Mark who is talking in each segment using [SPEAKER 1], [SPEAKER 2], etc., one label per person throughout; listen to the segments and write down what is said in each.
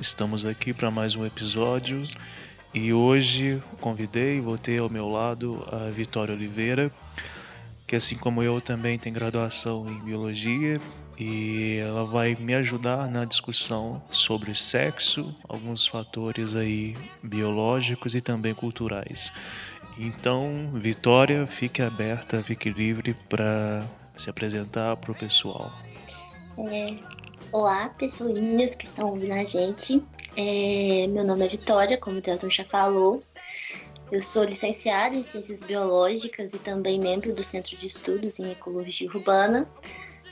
[SPEAKER 1] estamos aqui para mais um episódio e hoje convidei, vou ter ao meu lado a Vitória Oliveira, que assim como eu também tem graduação em biologia e ela vai me ajudar na discussão sobre sexo, alguns fatores aí biológicos e também culturais. Então, Vitória, fique aberta, fique livre para se apresentar para o pessoal.
[SPEAKER 2] É, Olá, pessoinhas que estão ouvindo a gente. É, meu nome é Vitória, como o Delton já falou. Eu sou licenciada em Ciências Biológicas e também membro do Centro de Estudos em Ecologia Urbana.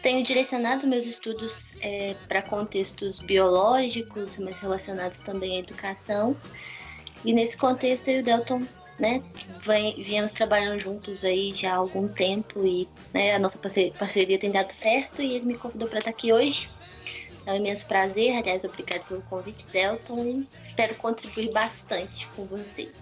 [SPEAKER 2] Tenho direcionado meus estudos é, para contextos biológicos, mas relacionados também à educação. E nesse contexto, eu e o Delton né, vem, viemos trabalhando juntos aí já há algum tempo e né, a nossa parceria tem dado certo e ele me convidou para estar aqui hoje é um imenso prazer, aliás, obrigado pelo convite, Delton, e espero contribuir bastante com vocês.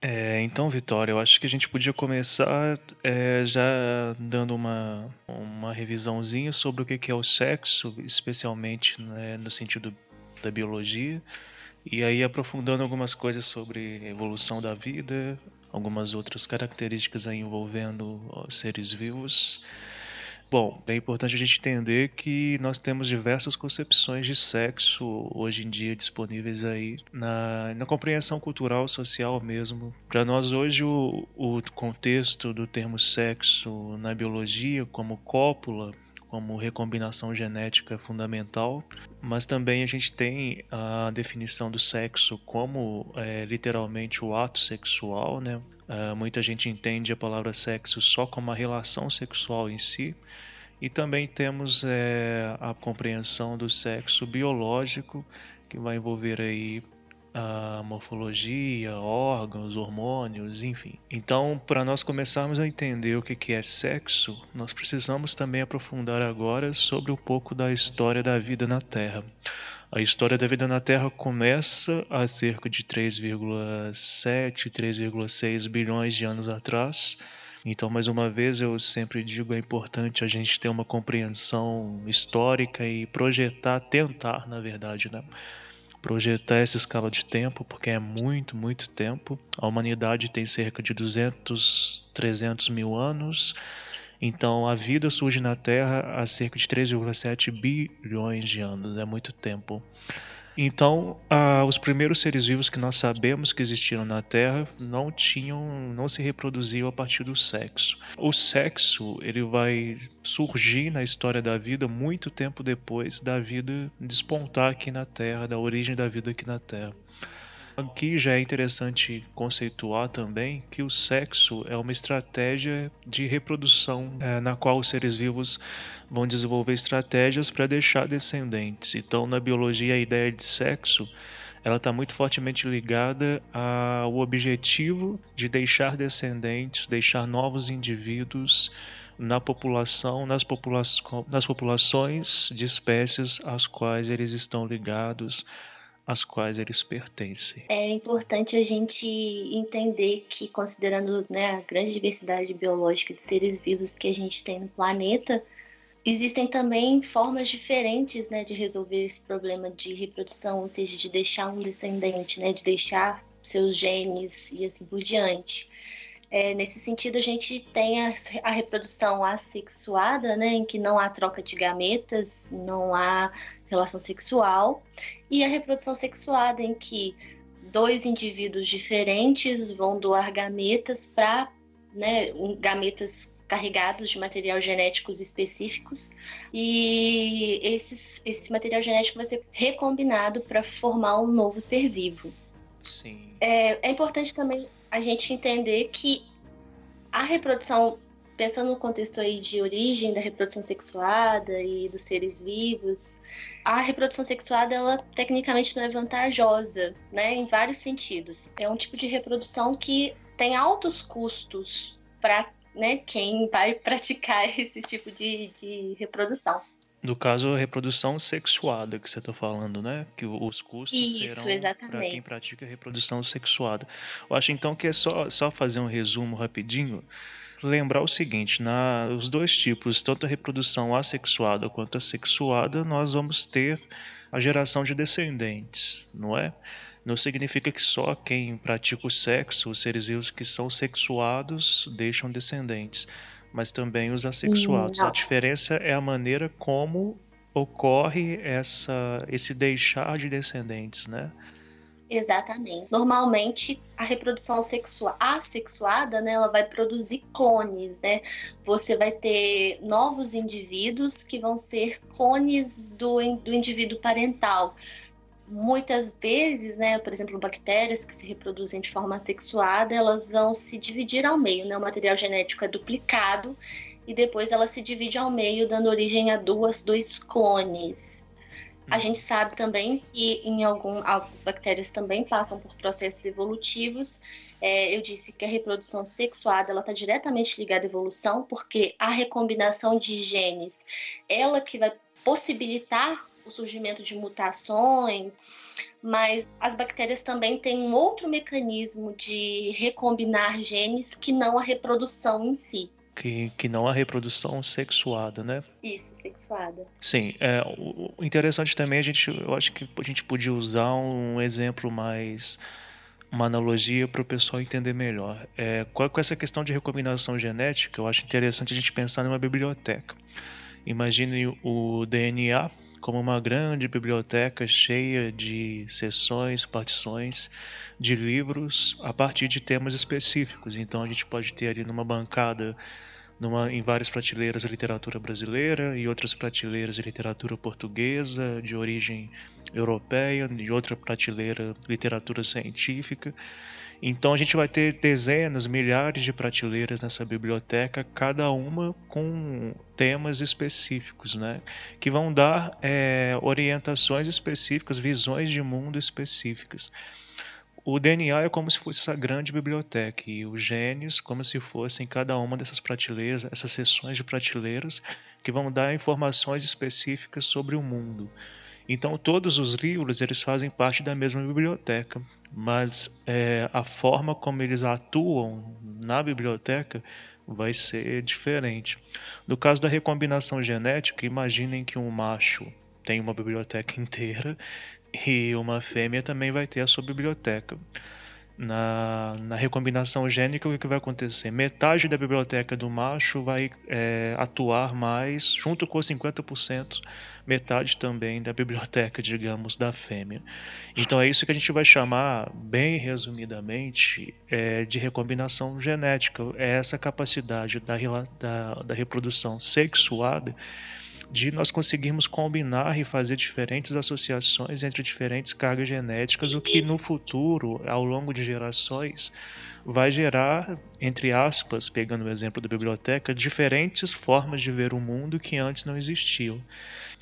[SPEAKER 1] É, então, Vitória, eu acho que a gente podia começar é, já dando uma, uma revisãozinha sobre o que é o sexo, especialmente né, no sentido da biologia. E aí aprofundando algumas coisas sobre evolução da vida, algumas outras características envolvendo seres vivos. Bom, é importante a gente entender que nós temos diversas concepções de sexo hoje em dia disponíveis aí na, na compreensão cultural, social mesmo. Para nós hoje o, o contexto do termo sexo na biologia como cópula como recombinação genética fundamental, mas também a gente tem a definição do sexo como é, literalmente o ato sexual, né? Uh, muita gente entende a palavra sexo só como a relação sexual em si, e também temos é, a compreensão do sexo biológico, que vai envolver aí a morfologia, órgãos, hormônios, enfim. Então, para nós começarmos a entender o que é sexo, nós precisamos também aprofundar agora sobre um pouco da história da vida na Terra. A história da vida na Terra começa há cerca de 3,7, 3,6 bilhões de anos atrás. Então, mais uma vez, eu sempre digo é importante a gente ter uma compreensão histórica e projetar, tentar, na verdade, né? Projetar essa escala de tempo, porque é muito, muito tempo. A humanidade tem cerca de 200, 300 mil anos. Então, a vida surge na Terra há cerca de 3,7 bilhões de anos. É muito tempo. Então, ah, os primeiros seres vivos que nós sabemos que existiram na Terra não tinham, não se reproduziam a partir do sexo. O sexo ele vai surgir na história da vida muito tempo depois da vida despontar aqui na Terra, da origem da vida aqui na Terra. Aqui já é interessante conceituar também que o sexo é uma estratégia de reprodução é, na qual os seres vivos vão desenvolver estratégias para deixar descendentes. Então, na biologia, a ideia de sexo ela está muito fortemente ligada ao objetivo de deixar descendentes, deixar novos indivíduos na população, nas, popula nas populações de espécies às quais eles estão ligados às quais eles pertencem.
[SPEAKER 2] É importante a gente entender que, considerando né, a grande diversidade biológica de seres vivos que a gente tem no planeta, existem também formas diferentes né, de resolver esse problema de reprodução, ou seja, de deixar um descendente, né, de deixar seus genes e assim por diante. É, nesse sentido, a gente tem a, a, reprodução assexuada, né, em que não há troca de gametas, não há relação sexual, e a reprodução sexuada, em que dois indivíduos diferentes vão doar gametas para né, gametas carregados de material genéticos específicos e esses, esse material genético vai ser recombinado para formar um novo ser vivo.
[SPEAKER 1] Sim.
[SPEAKER 2] É, é importante também a gente entender que a reprodução, pensando no contexto aí de origem da reprodução sexuada e dos seres vivos, a reprodução sexuada, ela tecnicamente não é vantajosa, né, em vários sentidos. É um tipo de reprodução que tem altos custos para né, quem vai praticar esse tipo de, de reprodução.
[SPEAKER 1] No caso, a reprodução sexuada que você está falando, né? Que os custos
[SPEAKER 2] Isso,
[SPEAKER 1] serão para quem pratica a reprodução sexuada. Eu acho então que é só, só fazer um resumo rapidinho. Lembrar o seguinte, na, os dois tipos, tanto a reprodução assexuada quanto a sexuada, nós vamos ter a geração de descendentes, não é? Não significa que só quem pratica o sexo, os seres vivos que são sexuados, deixam descendentes mas também os assexuados. Não. A diferença é a maneira como ocorre essa, esse deixar de descendentes, né?
[SPEAKER 2] Exatamente. Normalmente, a reprodução sexual assexuada, né, ela vai produzir clones, né? Você vai ter novos indivíduos que vão ser clones do, do indivíduo parental muitas vezes, né, por exemplo, bactérias que se reproduzem de forma sexuada, elas vão se dividir ao meio, né? O material genético é duplicado e depois ela se divide ao meio, dando origem a duas, dois clones. A uhum. gente sabe também que em algum, algumas bactérias também passam por processos evolutivos. É, eu disse que a reprodução sexuada ela está diretamente ligada à evolução, porque a recombinação de genes, ela que vai possibilitar o surgimento de mutações, mas as bactérias também têm um outro mecanismo de recombinar genes que não a reprodução em si.
[SPEAKER 1] Que, que não a reprodução sexuada, né?
[SPEAKER 2] Isso, sexuada.
[SPEAKER 1] Sim, é, o interessante também, a gente, eu acho que a gente podia usar um exemplo mais uma analogia para o pessoal entender melhor. É, com essa questão de recombinação genética, eu acho interessante a gente pensar numa biblioteca. Imagine o DNA como uma grande biblioteca cheia de seções, partições de livros a partir de temas específicos. Então a gente pode ter ali numa bancada numa, em várias prateleiras literatura brasileira e outras prateleiras de literatura portuguesa de origem europeia e outra prateleira literatura científica então a gente vai ter dezenas, milhares de prateleiras nessa biblioteca, cada uma com temas específicos, né? Que vão dar é, orientações específicas, visões de mundo específicas. O DNA é como se fosse essa grande biblioteca e os genes como se fossem cada uma dessas prateleiras, essas seções de prateleiras que vão dar informações específicas sobre o mundo. Então todos os livros eles fazem parte da mesma biblioteca, mas é, a forma como eles atuam na biblioteca vai ser diferente. No caso da recombinação genética, imaginem que um macho tem uma biblioteca inteira e uma fêmea também vai ter a sua biblioteca na, na recombinação gênica, o que vai acontecer? Metade da biblioteca do macho vai é, atuar mais, junto com os 50%, metade também da biblioteca, digamos, da fêmea. Então é isso que a gente vai chamar, bem resumidamente, é, de recombinação genética. É essa capacidade da, da, da reprodução sexuada de nós conseguirmos combinar e fazer diferentes associações entre diferentes cargas genéticas, o que no futuro, ao longo de gerações, vai gerar, entre aspas, pegando o exemplo da biblioteca, diferentes formas de ver o mundo que antes não existiam.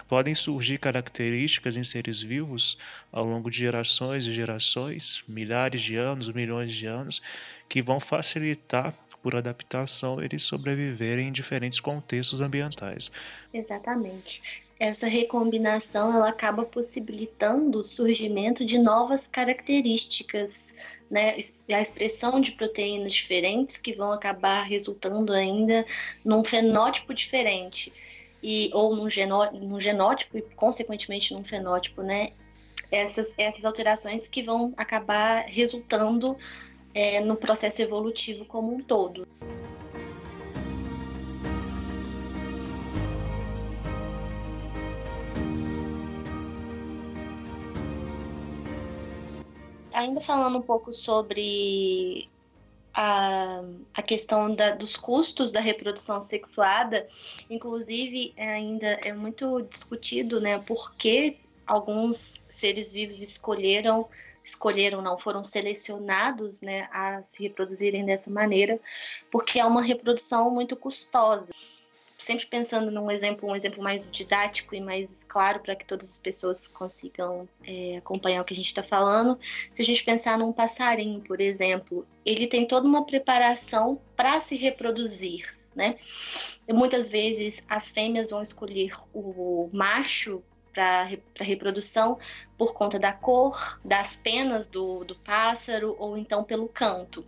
[SPEAKER 1] Podem surgir características em seres vivos ao longo de gerações e gerações, milhares de anos, milhões de anos, que vão facilitar por adaptação, eles sobreviverem em diferentes contextos ambientais.
[SPEAKER 2] Exatamente. Essa recombinação ela acaba possibilitando o surgimento de novas características, né? a expressão de proteínas diferentes que vão acabar resultando ainda num fenótipo diferente e ou num, genó num genótipo e consequentemente num fenótipo, né? Essas, essas alterações que vão acabar resultando é, no processo evolutivo como um todo. Ainda falando um pouco sobre a, a questão da, dos custos da reprodução sexuada, inclusive ainda é muito discutido, né, por que alguns seres vivos escolheram, escolheram não, foram selecionados né, a se reproduzirem dessa maneira, porque é uma reprodução muito custosa sempre pensando num exemplo, um exemplo mais didático e mais claro para que todas as pessoas consigam é, acompanhar o que a gente está falando. Se a gente pensar num passarinho, por exemplo, ele tem toda uma preparação para se reproduzir. Né? E muitas vezes as fêmeas vão escolher o macho para reprodução por conta da cor, das penas do, do pássaro ou então pelo canto.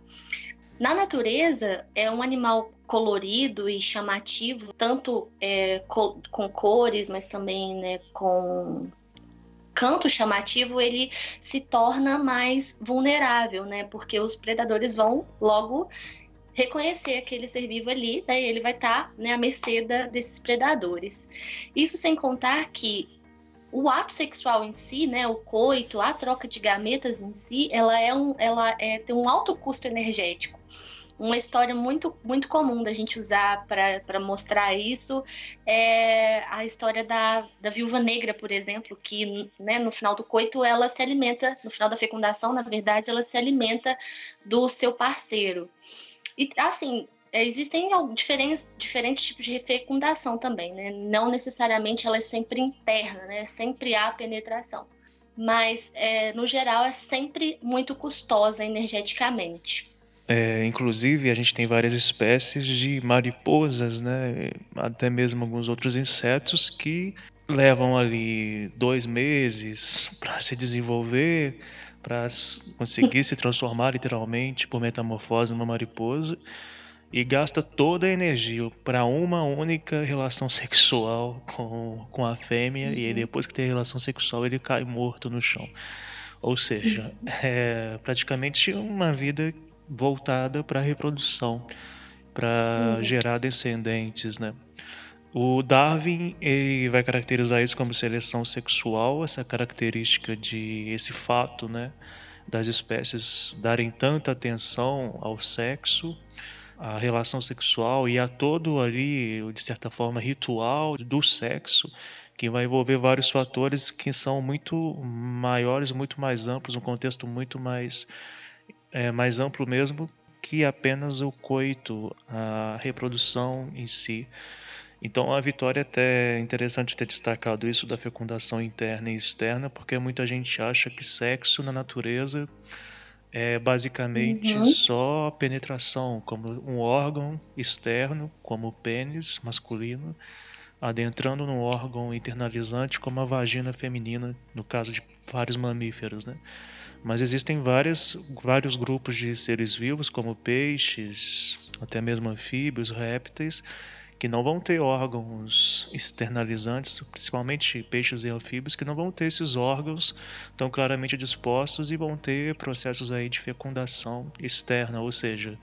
[SPEAKER 2] Na natureza, é um animal colorido e chamativo, tanto é, co com cores, mas também né, com canto chamativo, ele se torna mais vulnerável, né? Porque os predadores vão logo reconhecer aquele ser vivo ali, né? E ele vai estar tá, né, à mercê desses predadores. Isso sem contar que o ato sexual em si, né, o coito, a troca de gametas em si, ela é um, ela é, tem um alto custo energético uma história muito, muito comum da gente usar para mostrar isso é a história da, da viúva negra, por exemplo, que né, no final do coito ela se alimenta, no final da fecundação, na verdade, ela se alimenta do seu parceiro. E assim, existem diferentes, diferentes tipos de fecundação também, né? Não necessariamente ela é sempre interna, né? Sempre há penetração. Mas, é, no geral, é sempre muito custosa energeticamente.
[SPEAKER 1] É, inclusive, a gente tem várias espécies de mariposas, né? Até mesmo alguns outros insetos que levam ali dois meses para se desenvolver, para conseguir se transformar literalmente por metamorfose numa mariposa e gasta toda a energia para uma única relação sexual com, com a fêmea uhum. e depois que tem a relação sexual ele cai morto no chão. Ou seja, é praticamente uma vida voltada para a reprodução, para uhum. gerar descendentes, né? O Darwin ele vai caracterizar isso como seleção sexual, essa característica de esse fato, né, das espécies darem tanta atenção ao sexo, à relação sexual e a todo ali, de certa forma, ritual do sexo, que vai envolver vários fatores que são muito maiores, muito mais amplos, um contexto muito mais é mais amplo mesmo que apenas o coito, a reprodução em si. Então a Vitória é até interessante ter destacado isso da fecundação interna e externa, porque muita gente acha que sexo na natureza é basicamente uhum. só penetração, como um órgão externo, como o pênis masculino, adentrando num órgão internalizante, como a vagina feminina, no caso de vários mamíferos, né? Mas existem várias, vários grupos de seres vivos, como peixes, até mesmo anfíbios, répteis, que não vão ter órgãos externalizantes, principalmente peixes e anfíbios, que não vão ter esses órgãos tão claramente dispostos e vão ter processos aí de fecundação externa, ou seja,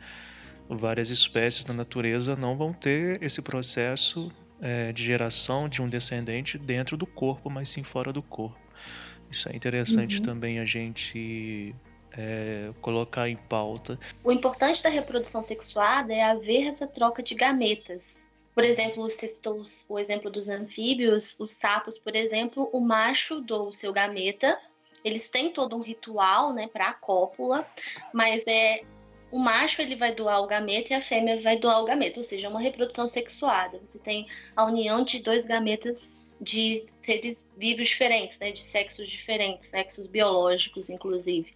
[SPEAKER 1] várias espécies na natureza não vão ter esse processo é, de geração de um descendente dentro do corpo, mas sim fora do corpo. Isso é interessante uhum. também a gente é, colocar em pauta.
[SPEAKER 2] O importante da reprodução sexuada é haver essa troca de gametas. Por exemplo, você citou o exemplo dos anfíbios, os sapos, por exemplo, o macho do seu gameta, eles têm todo um ritual, né, para a cópula, mas é o macho ele vai doar o gameta e a fêmea vai doar o gameta, ou seja, é uma reprodução sexuada. Você tem a união de dois gametas de seres vivos diferentes, né, de sexos diferentes, sexos biológicos, inclusive.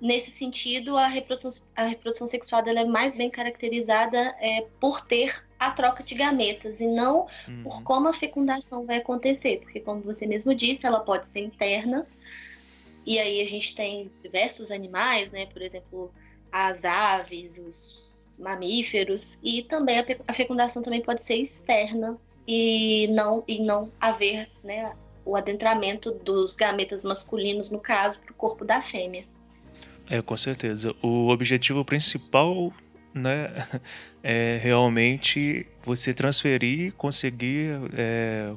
[SPEAKER 2] Nesse sentido, a reprodução, a reprodução sexuada é mais bem caracterizada é, por ter a troca de gametas e não uhum. por como a fecundação vai acontecer, porque, como você mesmo disse, ela pode ser interna. E aí a gente tem diversos animais, né? Por exemplo, as aves, os mamíferos, e também a fecundação também pode ser externa e não, e não haver né, o adentramento dos gametas masculinos, no caso, para o corpo da fêmea.
[SPEAKER 1] É, com certeza. O objetivo principal né, é realmente você transferir, conseguir é,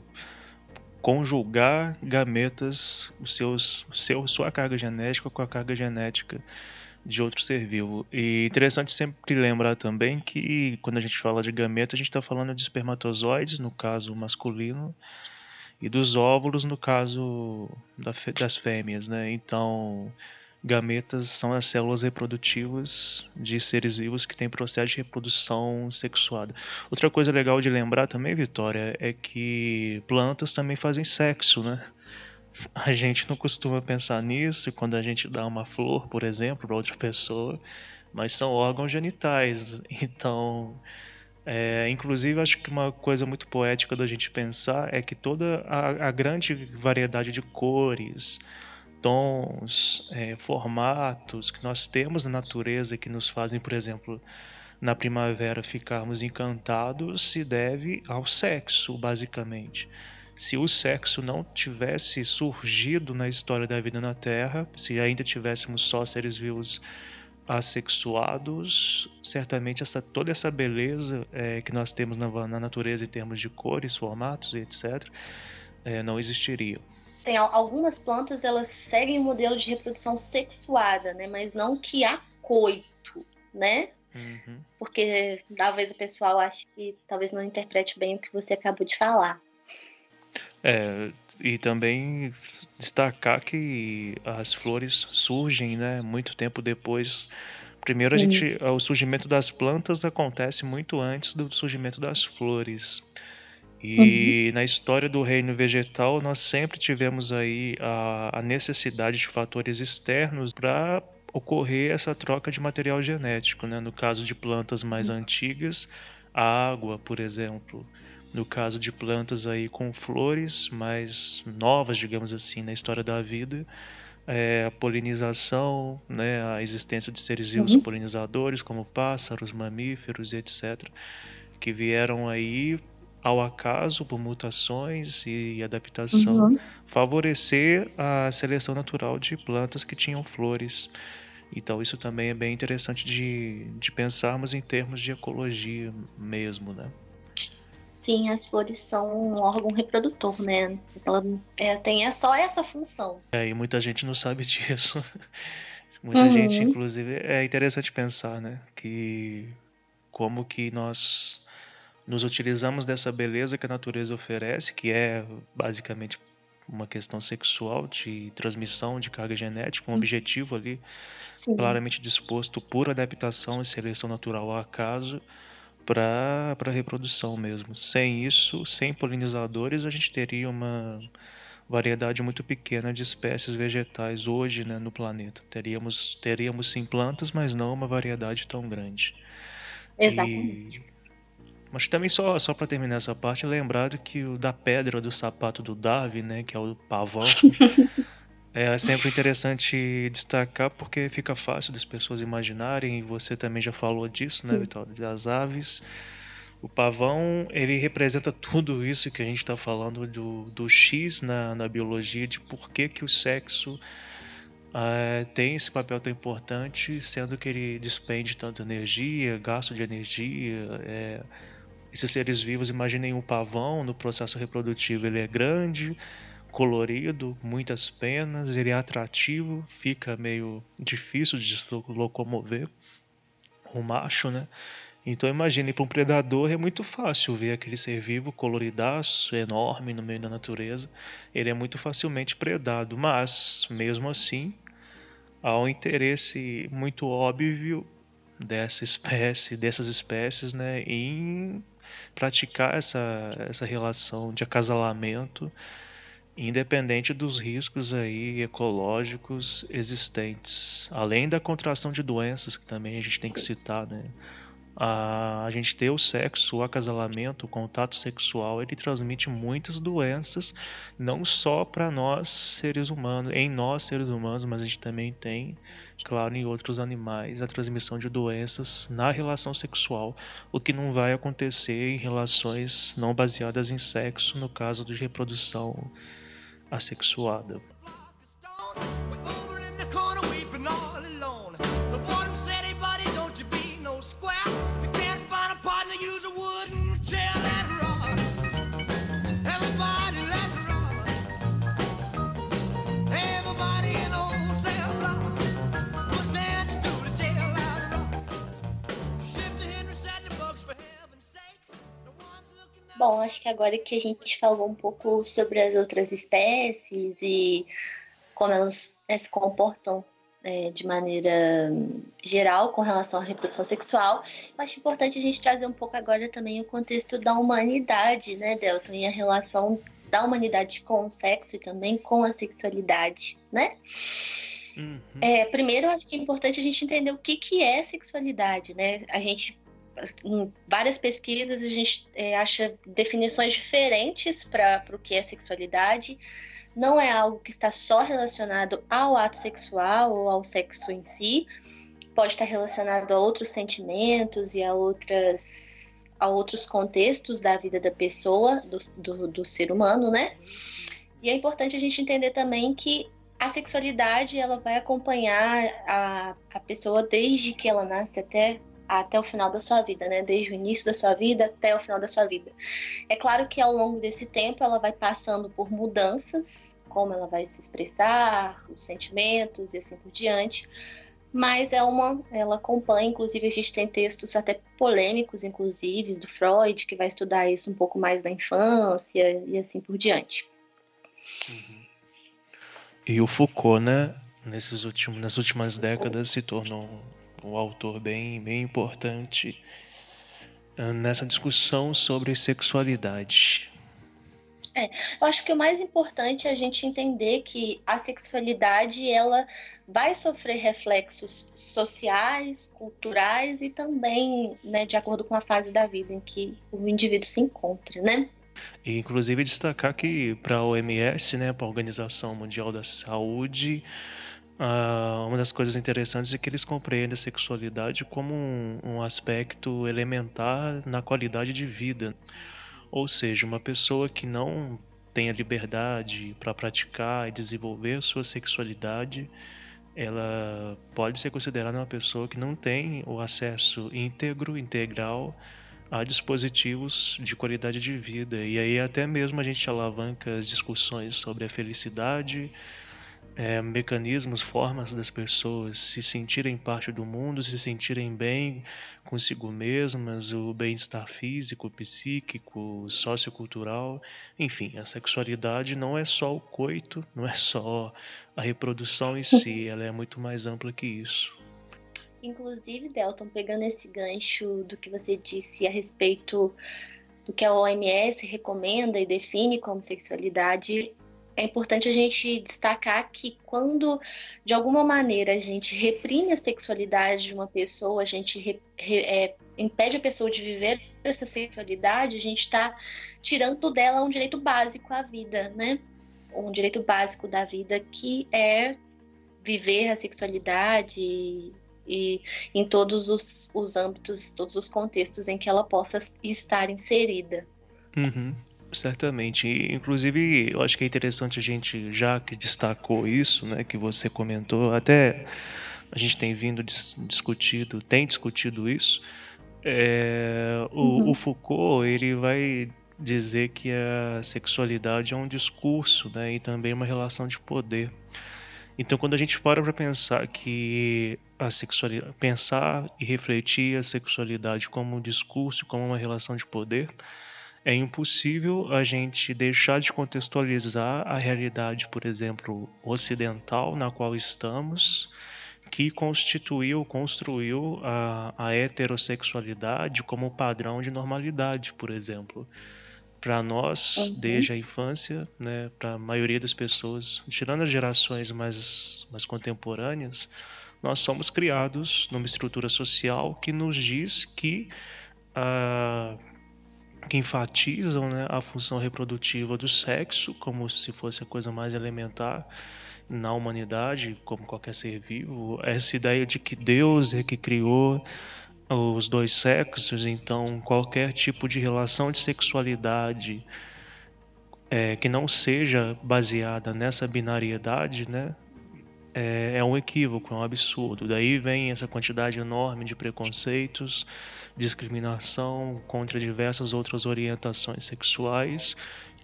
[SPEAKER 1] conjugar gametas, os seus, seu, sua carga genética com a carga genética de outro ser vivo. E interessante sempre lembrar também que quando a gente fala de gameta, a gente está falando de espermatozoides, no caso masculino, e dos óvulos no caso das fêmeas, né? Então, gametas são as células reprodutivas de seres vivos que têm processo de reprodução sexuada. Outra coisa legal de lembrar também, Vitória, é que plantas também fazem sexo, né? A gente não costuma pensar nisso quando a gente dá uma flor, por exemplo, para outra pessoa, mas são órgãos genitais. Então, é, inclusive, acho que uma coisa muito poética da gente pensar é que toda a, a grande variedade de cores, tons, é, formatos que nós temos na natureza que nos fazem, por exemplo, na primavera ficarmos encantados se deve ao sexo, basicamente se o sexo não tivesse surgido na história da vida na Terra, se ainda tivéssemos só seres vivos assexuados, certamente essa, toda essa beleza é, que nós temos na, na, natureza em termos de cores, formatos e etc., é, não existiria.
[SPEAKER 2] Tem algumas plantas, elas seguem o modelo de reprodução sexuada, né? Mas não que há coito, né? Uhum. Porque talvez o pessoal ache que talvez não interprete bem o que você acabou de falar.
[SPEAKER 1] É, e também destacar que as flores surgem, né, muito tempo depois. Primeiro a uhum. gente, o surgimento das plantas acontece muito antes do surgimento das flores. E uhum. na história do reino vegetal nós sempre tivemos aí a, a necessidade de fatores externos para ocorrer essa troca de material genético, né? No caso de plantas mais uhum. antigas, a água, por exemplo no caso de plantas aí com flores mais novas, digamos assim, na história da vida, é, a polinização, né, a existência de seres vivos uhum. polinizadores como pássaros, mamíferos, etc., que vieram aí ao acaso por mutações e adaptação uhum. favorecer a seleção natural de plantas que tinham flores. Então isso também é bem interessante de, de pensarmos em termos de ecologia mesmo, né?
[SPEAKER 2] Sim, as flores são um órgão reprodutor, né? Ela é, tem é só essa função.
[SPEAKER 1] É, e muita gente não sabe disso. muita uhum. gente, inclusive, é interessante pensar, né? Que como que nós nos utilizamos dessa beleza que a natureza oferece, que é basicamente uma questão sexual de transmissão de carga genética, um uhum. objetivo ali Sim. claramente disposto por adaptação e seleção natural ao acaso para a reprodução mesmo. Sem isso, sem polinizadores, a gente teria uma variedade muito pequena de espécies vegetais hoje né, no planeta. Teríamos, teríamos sim plantas, mas não uma variedade tão grande.
[SPEAKER 2] Exatamente. E...
[SPEAKER 1] Mas também só, só para terminar essa parte, lembrar que o da pedra do sapato do Darwin, né, que é o pavão, É sempre interessante destacar porque fica fácil das pessoas imaginarem, e você também já falou disso, né, Vitória, das aves. O pavão, ele representa tudo isso que a gente está falando do, do X na, na biologia, de por que, que o sexo uh, tem esse papel tão importante, sendo que ele despende tanta energia, gasto de energia. É, esses seres vivos, imaginem um pavão no processo reprodutivo, ele é grande, colorido, muitas penas, ele é atrativo, fica meio difícil de se locomover, o macho, né? Então imagine para um predador é muito fácil ver aquele ser vivo coloridaço, enorme no meio da natureza. Ele é muito facilmente predado, mas mesmo assim há um interesse muito óbvio dessa espécie, dessas espécies, né, em praticar essa, essa relação de acasalamento independente dos riscos aí ecológicos existentes, além da contração de doenças que também a gente tem que citar, né? A, a gente ter o sexo, o acasalamento, o contato sexual, ele transmite muitas doenças, não só para nós seres humanos, em nós seres humanos, mas a gente também tem, claro, em outros animais, a transmissão de doenças na relação sexual, o que não vai acontecer em relações não baseadas em sexo, no caso de reprodução assexuada.
[SPEAKER 2] Bom, acho que agora que a gente falou um pouco sobre as outras espécies e como elas né, se comportam é, de maneira geral com relação à reprodução sexual, acho importante a gente trazer um pouco agora também o contexto da humanidade, né, Delton, e a relação da humanidade com o sexo e também com a sexualidade, né? Uhum. É, primeiro, acho que é importante a gente entender o que, que é sexualidade, né? A gente em várias pesquisas a gente é, acha definições diferentes para o que é sexualidade não é algo que está só relacionado ao ato sexual ou ao sexo em si, pode estar relacionado a outros sentimentos e a outras a outros contextos da vida da pessoa, do, do, do ser humano, né? E é importante a gente entender também que a sexualidade ela vai acompanhar a, a pessoa desde que ela nasce até até o final da sua vida, né? Desde o início da sua vida até o final da sua vida. É claro que ao longo desse tempo ela vai passando por mudanças, como ela vai se expressar, os sentimentos e assim por diante. Mas é uma, ela acompanha, inclusive a gente tem textos até polêmicos, inclusive, do Freud, que vai estudar isso um pouco mais da infância e assim por diante.
[SPEAKER 1] Uhum. E o Foucault, né, nesses últimos, nas últimas décadas se tornou um autor bem, bem importante ah, nessa discussão sobre sexualidade.
[SPEAKER 2] É, eu acho que o mais importante é a gente entender que a sexualidade ela vai sofrer reflexos sociais, culturais e também, né, de acordo com a fase da vida em que o indivíduo se encontra, né?
[SPEAKER 1] E inclusive destacar que para a OMS, né, para a Organização Mundial da Saúde, Uh, uma das coisas interessantes é que eles compreendem a sexualidade como um, um aspecto elementar na qualidade de vida. Ou seja, uma pessoa que não tem a liberdade para praticar e desenvolver sua sexualidade, ela pode ser considerada uma pessoa que não tem o acesso íntegro, integral a dispositivos de qualidade de vida. E aí até mesmo a gente alavanca as discussões sobre a felicidade, é, mecanismos, formas das pessoas se sentirem parte do mundo, se sentirem bem consigo mesmas, o bem-estar físico, psíquico, sociocultural, enfim, a sexualidade não é só o coito, não é só a reprodução em si, ela é muito mais ampla que isso.
[SPEAKER 2] Inclusive, Delton, pegando esse gancho do que você disse a respeito do que a OMS recomenda e define como sexualidade, é importante a gente destacar que quando de alguma maneira a gente reprime a sexualidade de uma pessoa, a gente re, re, é, impede a pessoa de viver essa sexualidade, a gente está tirando dela um direito básico à vida, né? Um direito básico da vida que é viver a sexualidade e, e em todos os, os âmbitos, todos os contextos em que ela possa estar inserida.
[SPEAKER 1] Uhum. Certamente. Inclusive, eu acho que é interessante a gente, já que destacou isso, né, que você comentou, até a gente tem vindo dis discutido, tem discutido isso. É, o, uhum. o, Foucault ele vai dizer que a sexualidade é um discurso, né, e também uma relação de poder. Então, quando a gente para para pensar que a sexualidade, pensar e refletir a sexualidade como um discurso, como uma relação de poder, é impossível a gente deixar de contextualizar a realidade, por exemplo, ocidental na qual estamos, que constituiu, construiu a, a heterossexualidade como padrão de normalidade, por exemplo. Para nós, uhum. desde a infância, né, para a maioria das pessoas, tirando as gerações mais, mais contemporâneas, nós somos criados numa estrutura social que nos diz que uh, que enfatizam né, a função reprodutiva do sexo como se fosse a coisa mais elementar na humanidade, como qualquer ser vivo. Essa ideia de que Deus é que criou os dois sexos, então qualquer tipo de relação de sexualidade é, que não seja baseada nessa binariedade, né, é, é um equívoco, é um absurdo. Daí vem essa quantidade enorme de preconceitos, discriminação contra diversas outras orientações sexuais,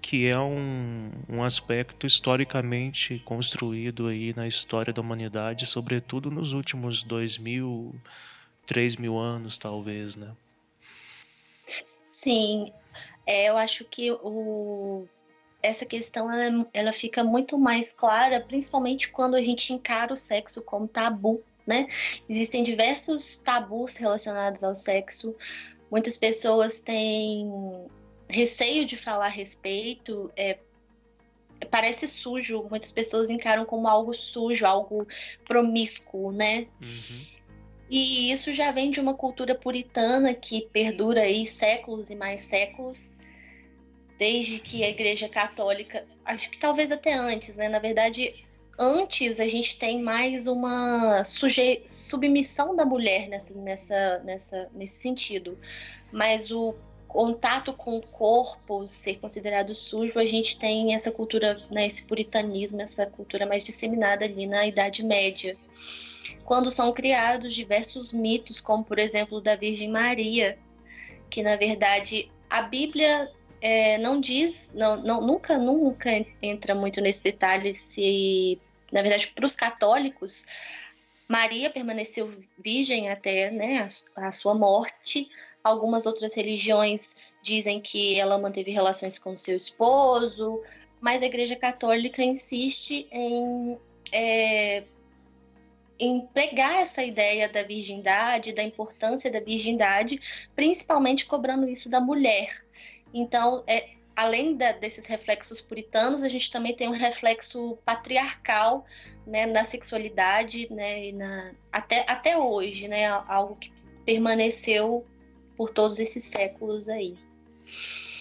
[SPEAKER 1] que é um, um aspecto historicamente construído aí na história da humanidade, sobretudo nos últimos dois mil, três mil anos, talvez, né?
[SPEAKER 2] Sim, é, eu acho que o, essa questão ela, ela fica muito mais clara, principalmente quando a gente encara o sexo como tabu, né? Existem diversos tabus relacionados ao sexo. Muitas pessoas têm receio de falar a respeito, é, parece sujo. Muitas pessoas encaram como algo sujo, algo promíscuo, né? Uhum. E isso já vem de uma cultura puritana que perdura aí séculos e mais séculos, desde que a Igreja Católica, acho que talvez até antes, né? Na verdade, antes a gente tem mais uma suje... submissão da mulher nessa, nessa, nessa, nesse sentido. Mas o contato com o corpo ser considerado sujo, a gente tem essa cultura, né, esse puritanismo, essa cultura mais disseminada ali na Idade Média. Quando são criados diversos mitos, como por exemplo da Virgem Maria, que na verdade a Bíblia é, não diz, não, não, nunca, nunca entra muito nesse detalhe se, na verdade, para os católicos, Maria permaneceu virgem até né, a, a sua morte, Algumas outras religiões dizem que ela manteve relações com seu esposo, mas a Igreja Católica insiste em, é, em pregar essa ideia da virgindade, da importância da virgindade, principalmente cobrando isso da mulher. Então, é, além da, desses reflexos puritanos, a gente também tem um reflexo patriarcal né, na sexualidade, né, na, até, até hoje, né, algo que permaneceu por todos esses séculos aí.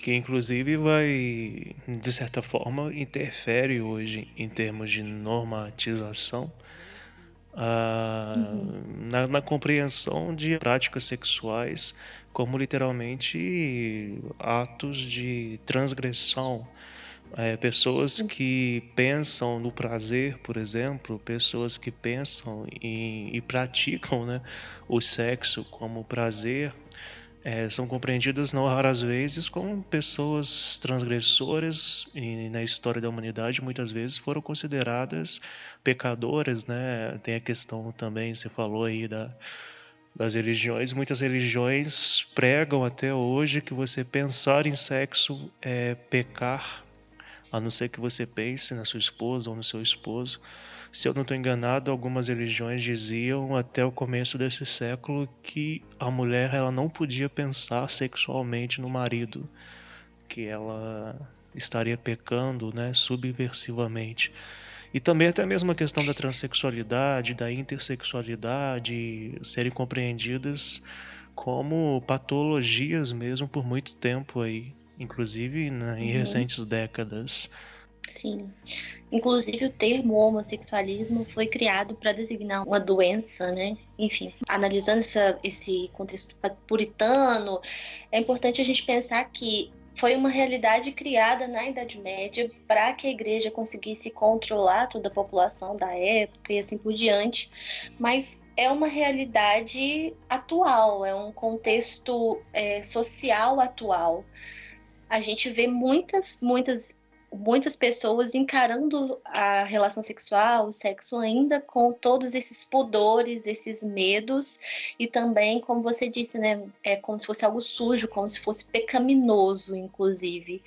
[SPEAKER 1] Que inclusive vai, de certa forma, interfere hoje em termos de normatização uh, uhum. na, na compreensão de práticas sexuais como literalmente atos de transgressão. É, pessoas que pensam no prazer, por exemplo, pessoas que pensam em, e praticam né, o sexo como prazer, é, são compreendidas não raras vezes como pessoas transgressoras e na história da humanidade muitas vezes foram consideradas pecadoras, né? Tem a questão também, você falou aí da, das religiões, muitas religiões pregam até hoje que você pensar em sexo é pecar, a não ser que você pense na sua esposa ou no seu esposo. Se eu não estou enganado, algumas religiões diziam até o começo desse século que a mulher ela não podia pensar sexualmente no marido, que ela estaria pecando, né, subversivamente. E também até mesmo a questão da transexualidade, da intersexualidade serem compreendidas como patologias mesmo por muito tempo aí, inclusive né, em uhum. recentes décadas.
[SPEAKER 2] Sim. Inclusive o termo homossexualismo foi criado para designar uma doença, né? Enfim, analisando essa, esse contexto puritano, é importante a gente pensar que foi uma realidade criada na Idade Média para que a igreja conseguisse controlar toda a população da época e assim por diante, mas é uma realidade atual, é um contexto é, social atual. A gente vê muitas, muitas muitas pessoas encarando a relação sexual, o sexo ainda com todos esses pudores, esses medos e também, como você disse, né, é como se fosse algo sujo, como se fosse pecaminoso, inclusive.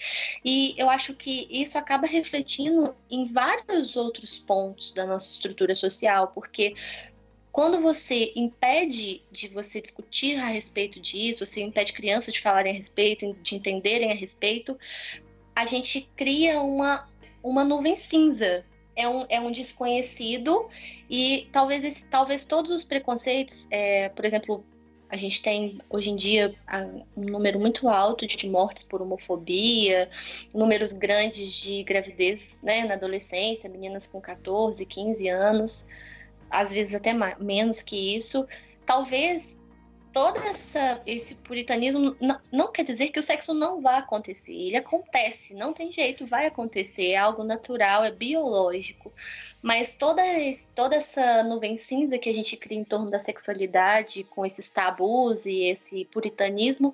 [SPEAKER 2] E eu acho que isso acaba refletindo em vários outros pontos da nossa estrutura social, porque quando você impede de você discutir a respeito disso, você impede crianças de falarem a respeito, de entenderem a respeito, a gente cria uma, uma nuvem cinza. É um, é um desconhecido e talvez, talvez todos os preconceitos, é, por exemplo, a gente tem hoje em dia um número muito alto de mortes por homofobia, números grandes de gravidez né, na adolescência, meninas com 14, 15 anos, às vezes até menos que isso. Talvez todo essa, esse puritanismo não, não, quer dizer que o sexo não vá acontecer. Ele acontece, não tem jeito, vai acontecer, é algo natural, é biológico. Mas toda, toda essa nuvem cinza que a gente cria em torno da sexualidade, com esses tabus e esse puritanismo,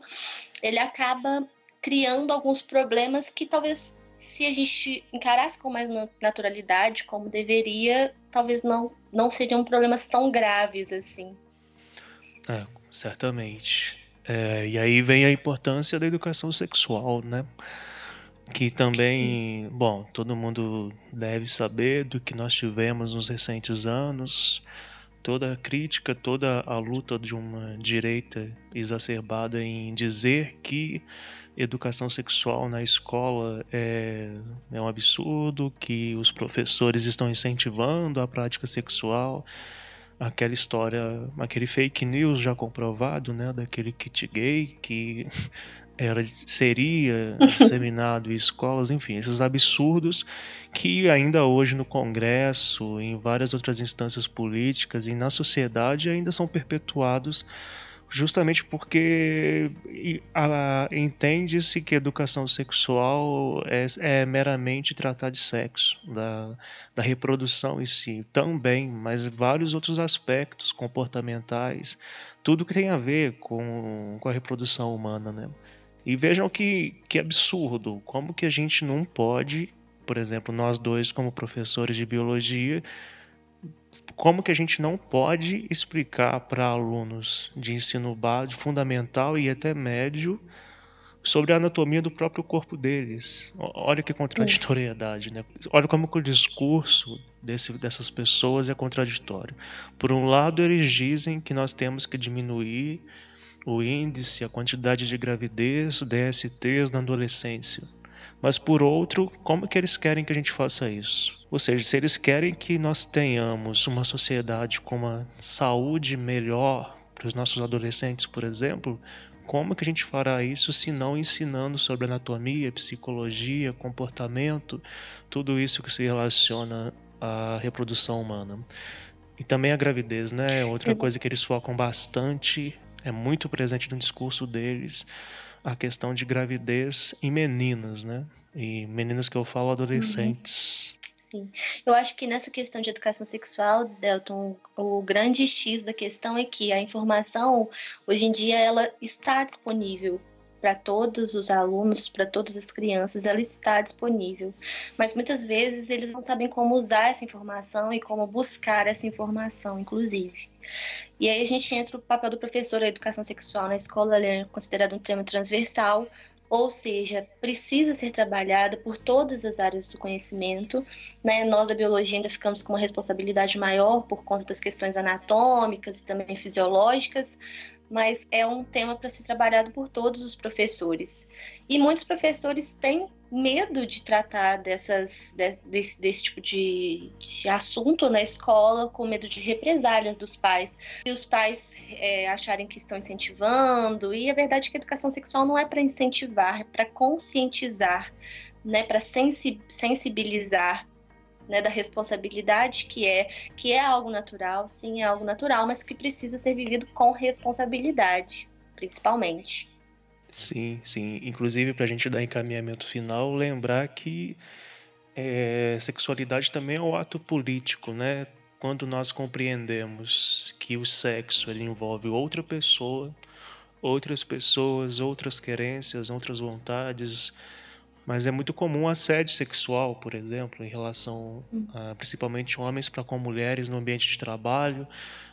[SPEAKER 2] ele acaba criando alguns problemas que talvez se a gente encarasse com mais naturalidade, como deveria, talvez não, não seriam problemas tão graves assim.
[SPEAKER 1] É, Certamente. É, e aí vem a importância da educação sexual, né? Que também, Sim. bom, todo mundo deve saber do que nós tivemos nos recentes anos, toda a crítica, toda a luta de uma direita exacerbada em dizer que educação sexual na escola é, é um absurdo, que os professores estão incentivando a prática sexual aquela história, aquele fake news já comprovado, né, daquele kit gay que era seria disseminado em escolas, enfim, esses absurdos que ainda hoje no Congresso, em várias outras instâncias políticas e na sociedade ainda são perpetuados justamente porque entende-se que educação sexual é, é, meramente tratar de sexo, da, da reprodução em si, também, mas vários outros aspectos comportamentais, tudo que tem a ver com, com a reprodução humana, né? E vejam que, que absurdo, como que a gente não pode, por exemplo, nós dois como professores de biologia, como que a gente não pode explicar para alunos de ensino básico, fundamental e até médio sobre a anatomia do próprio corpo deles. Olha que contraditoriedade, né? Olha como que o discurso desse, dessas pessoas é contraditório. Por um lado, eles dizem que nós temos que diminuir o índice, a quantidade de gravidez, DSTs na adolescência. Mas por outro, como que eles querem que a gente faça isso? Ou seja, se eles querem que nós tenhamos uma sociedade com uma saúde melhor para os nossos adolescentes, por exemplo, como que a gente fará isso se não ensinando sobre anatomia, psicologia, comportamento, tudo isso que se relaciona à reprodução humana? E também a gravidez, né? Outra coisa que eles focam bastante, é muito presente no discurso deles, a questão de gravidez em meninas, né? E meninas que eu falo adolescentes.
[SPEAKER 2] Uhum. Sim. Eu acho que nessa questão de educação sexual, Delton, o grande X da questão é que a informação, hoje em dia, ela está disponível para todos os alunos, para todas as crianças, ela está disponível. Mas muitas vezes eles não sabem como usar essa informação e como buscar essa informação, inclusive. E aí a gente entra o papel do professor, a educação sexual na escola é considerado um tema transversal, ou seja, precisa ser trabalhada por todas as áreas do conhecimento. Né? Nós da biologia ainda ficamos com uma responsabilidade maior por conta das questões anatômicas e também fisiológicas, mas é um tema para ser trabalhado por todos os professores. E muitos professores têm medo de tratar dessas, de, desse, desse tipo de, de, assunto na escola, com medo de represálias dos pais. E os pais é, acharem que estão incentivando, e a verdade é que a educação sexual não é para incentivar, é para conscientizar, né, para sensi sensibilizar né, da responsabilidade que é que é algo natural, sim, é algo natural, mas que precisa ser vivido com responsabilidade, principalmente.
[SPEAKER 1] Sim, sim. Inclusive, para a gente dar encaminhamento final, lembrar que é, sexualidade também é um ato político, né? Quando nós compreendemos que o sexo ele envolve outra pessoa, outras pessoas, outras querências, outras vontades, mas é muito comum assédio sexual, por exemplo, em relação a, principalmente homens para com mulheres no ambiente de trabalho,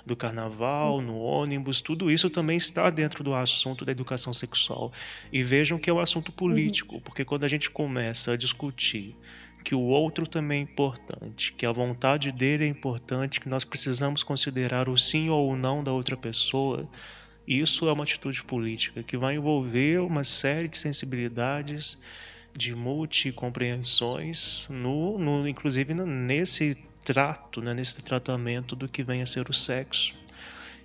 [SPEAKER 1] do carnaval, Sim. no ônibus, tudo isso também está dentro do assunto da educação sexual. E vejam que é um assunto político, uhum. porque quando a gente começa a discutir que o outro também é importante, que a vontade dele é importante, que nós precisamos considerar o sim ou o não da outra pessoa, isso é uma atitude política que vai envolver uma série de sensibilidades de multicompreensões, no, no, inclusive nesse trato, né, nesse tratamento do que vem a ser o sexo.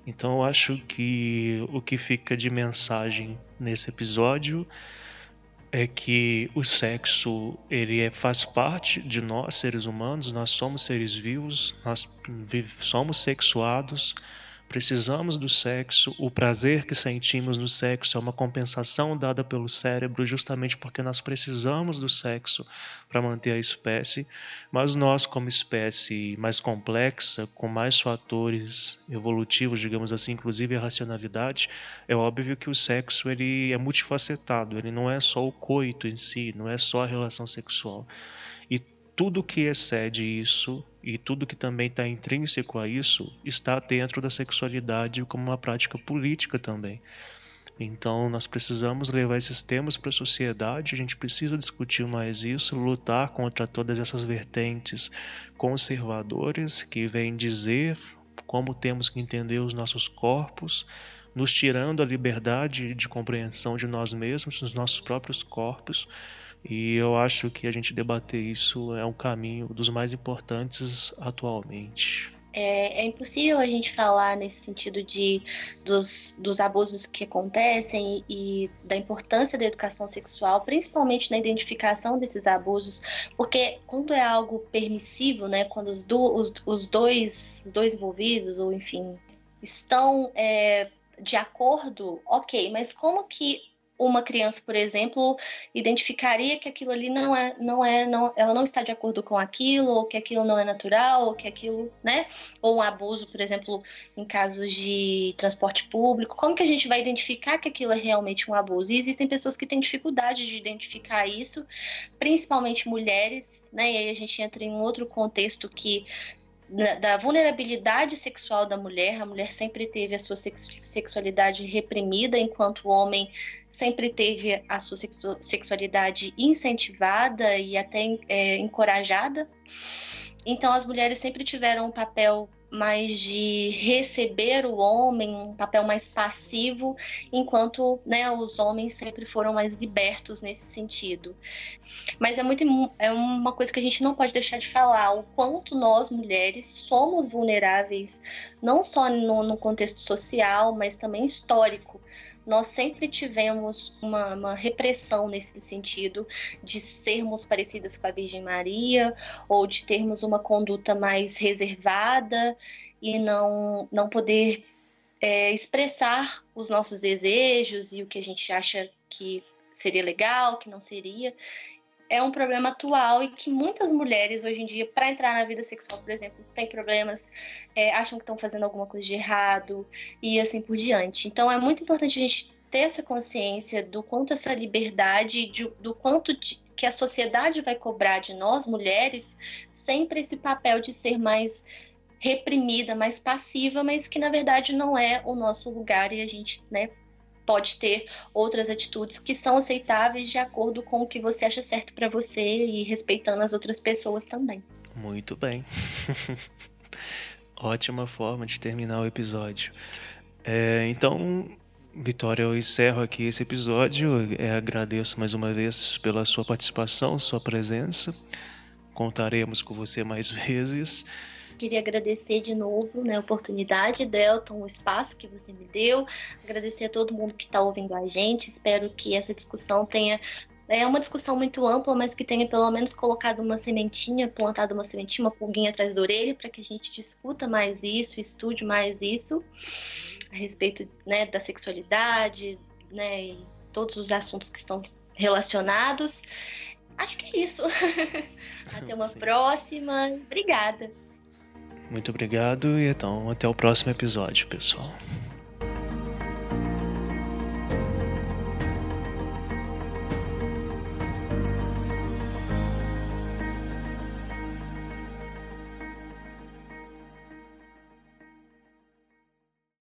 [SPEAKER 1] Então eu acho que o que fica de mensagem nesse episódio é que o sexo ele é, faz parte de nós seres humanos, nós somos seres vivos, nós somos sexuados, Precisamos do sexo, o prazer que sentimos no sexo é uma compensação dada pelo cérebro justamente porque nós precisamos do sexo para manter a espécie, mas nós, como espécie mais complexa, com mais fatores evolutivos, digamos assim, inclusive a racionalidade, é óbvio que o sexo ele é multifacetado, ele não é só o coito em si, não é só a relação sexual. E tudo que excede isso e tudo que também está intrínseco a isso está dentro da sexualidade como uma prática política também. Então nós precisamos levar esses temas para a sociedade, a gente precisa discutir mais isso, lutar contra todas essas vertentes conservadoras que vêm dizer como temos que entender os nossos corpos, nos tirando a liberdade de compreensão de nós mesmos, dos nossos próprios corpos. E eu acho que a gente debater isso é um caminho dos mais importantes atualmente.
[SPEAKER 2] É, é, impossível a gente falar nesse sentido de dos, dos abusos que acontecem e, e, da importância da educação sexual, principalmente na identificação desses abusos, porque quando é algo permissivo, né, quando os, do, os, os dois, os dois envolvidos, ou enfim, estão é, de acordo, ok, mas como que uma criança, por exemplo, identificaria que aquilo ali não é, não é, não, ela não está de acordo com aquilo, ou que aquilo não é natural, ou que aquilo, né? Ou um abuso, por exemplo, em casos de transporte público. Como que a gente vai identificar que aquilo é realmente um abuso? E existem pessoas que têm dificuldade de identificar isso, principalmente mulheres, né? E aí a gente entra em um outro contexto que da vulnerabilidade sexual da mulher. A mulher sempre teve a sua sexualidade reprimida, enquanto o homem sempre teve a sua sexualidade incentivada e até é, encorajada. Então, as mulheres sempre tiveram um papel mais de receber o homem, um papel mais passivo, enquanto né, os homens sempre foram mais libertos nesse sentido. Mas é, muito, é uma coisa que a gente não pode deixar de falar, o quanto nós, mulheres, somos vulneráveis, não só no, no contexto social, mas também histórico nós sempre tivemos uma, uma, repressão nesse sentido de sermos parecidas com a Virgem Maria ou de termos uma conduta mais reservada e não, não poder é, expressar os nossos desejos e o que a gente acha que seria legal, que não seria é um problema atual e que muitas mulheres hoje em dia, para entrar na vida sexual, por exemplo, têm problemas, é, acham que estão fazendo alguma coisa de errado e assim por diante. Então é muito importante a gente ter essa consciência do quanto essa liberdade, de, do quanto de, que a sociedade vai cobrar de nós, mulheres, sempre esse papel de ser mais reprimida, mais passiva, mas que na verdade não é o nosso lugar e a gente, né, pode ter outras atitudes que são aceitáveis de acordo com o que você acha certo para você e respeitando as outras pessoas também.
[SPEAKER 1] Muito bem. Ótima forma de terminar o episódio. É, então, Vitória, eu encerro aqui esse episódio. É, agradeço mais uma vez pela sua participação, sua presença. Contaremos com você mais vezes.
[SPEAKER 2] Queria agradecer de novo né, a oportunidade, Delton, o espaço que você me deu. Agradecer a todo mundo que está ouvindo a gente. Espero que essa discussão tenha é uma discussão muito ampla, mas que tenha pelo menos colocado uma sementinha, plantado uma sementinha, uma pulguinha atrás da orelha, para que a gente discuta mais isso, estude mais isso, a respeito né, da sexualidade, né, e todos os assuntos que estão relacionados. Acho que é isso. Até uma Sim. próxima. Obrigada.
[SPEAKER 1] Muito obrigado e então até o próximo episódio, pessoal.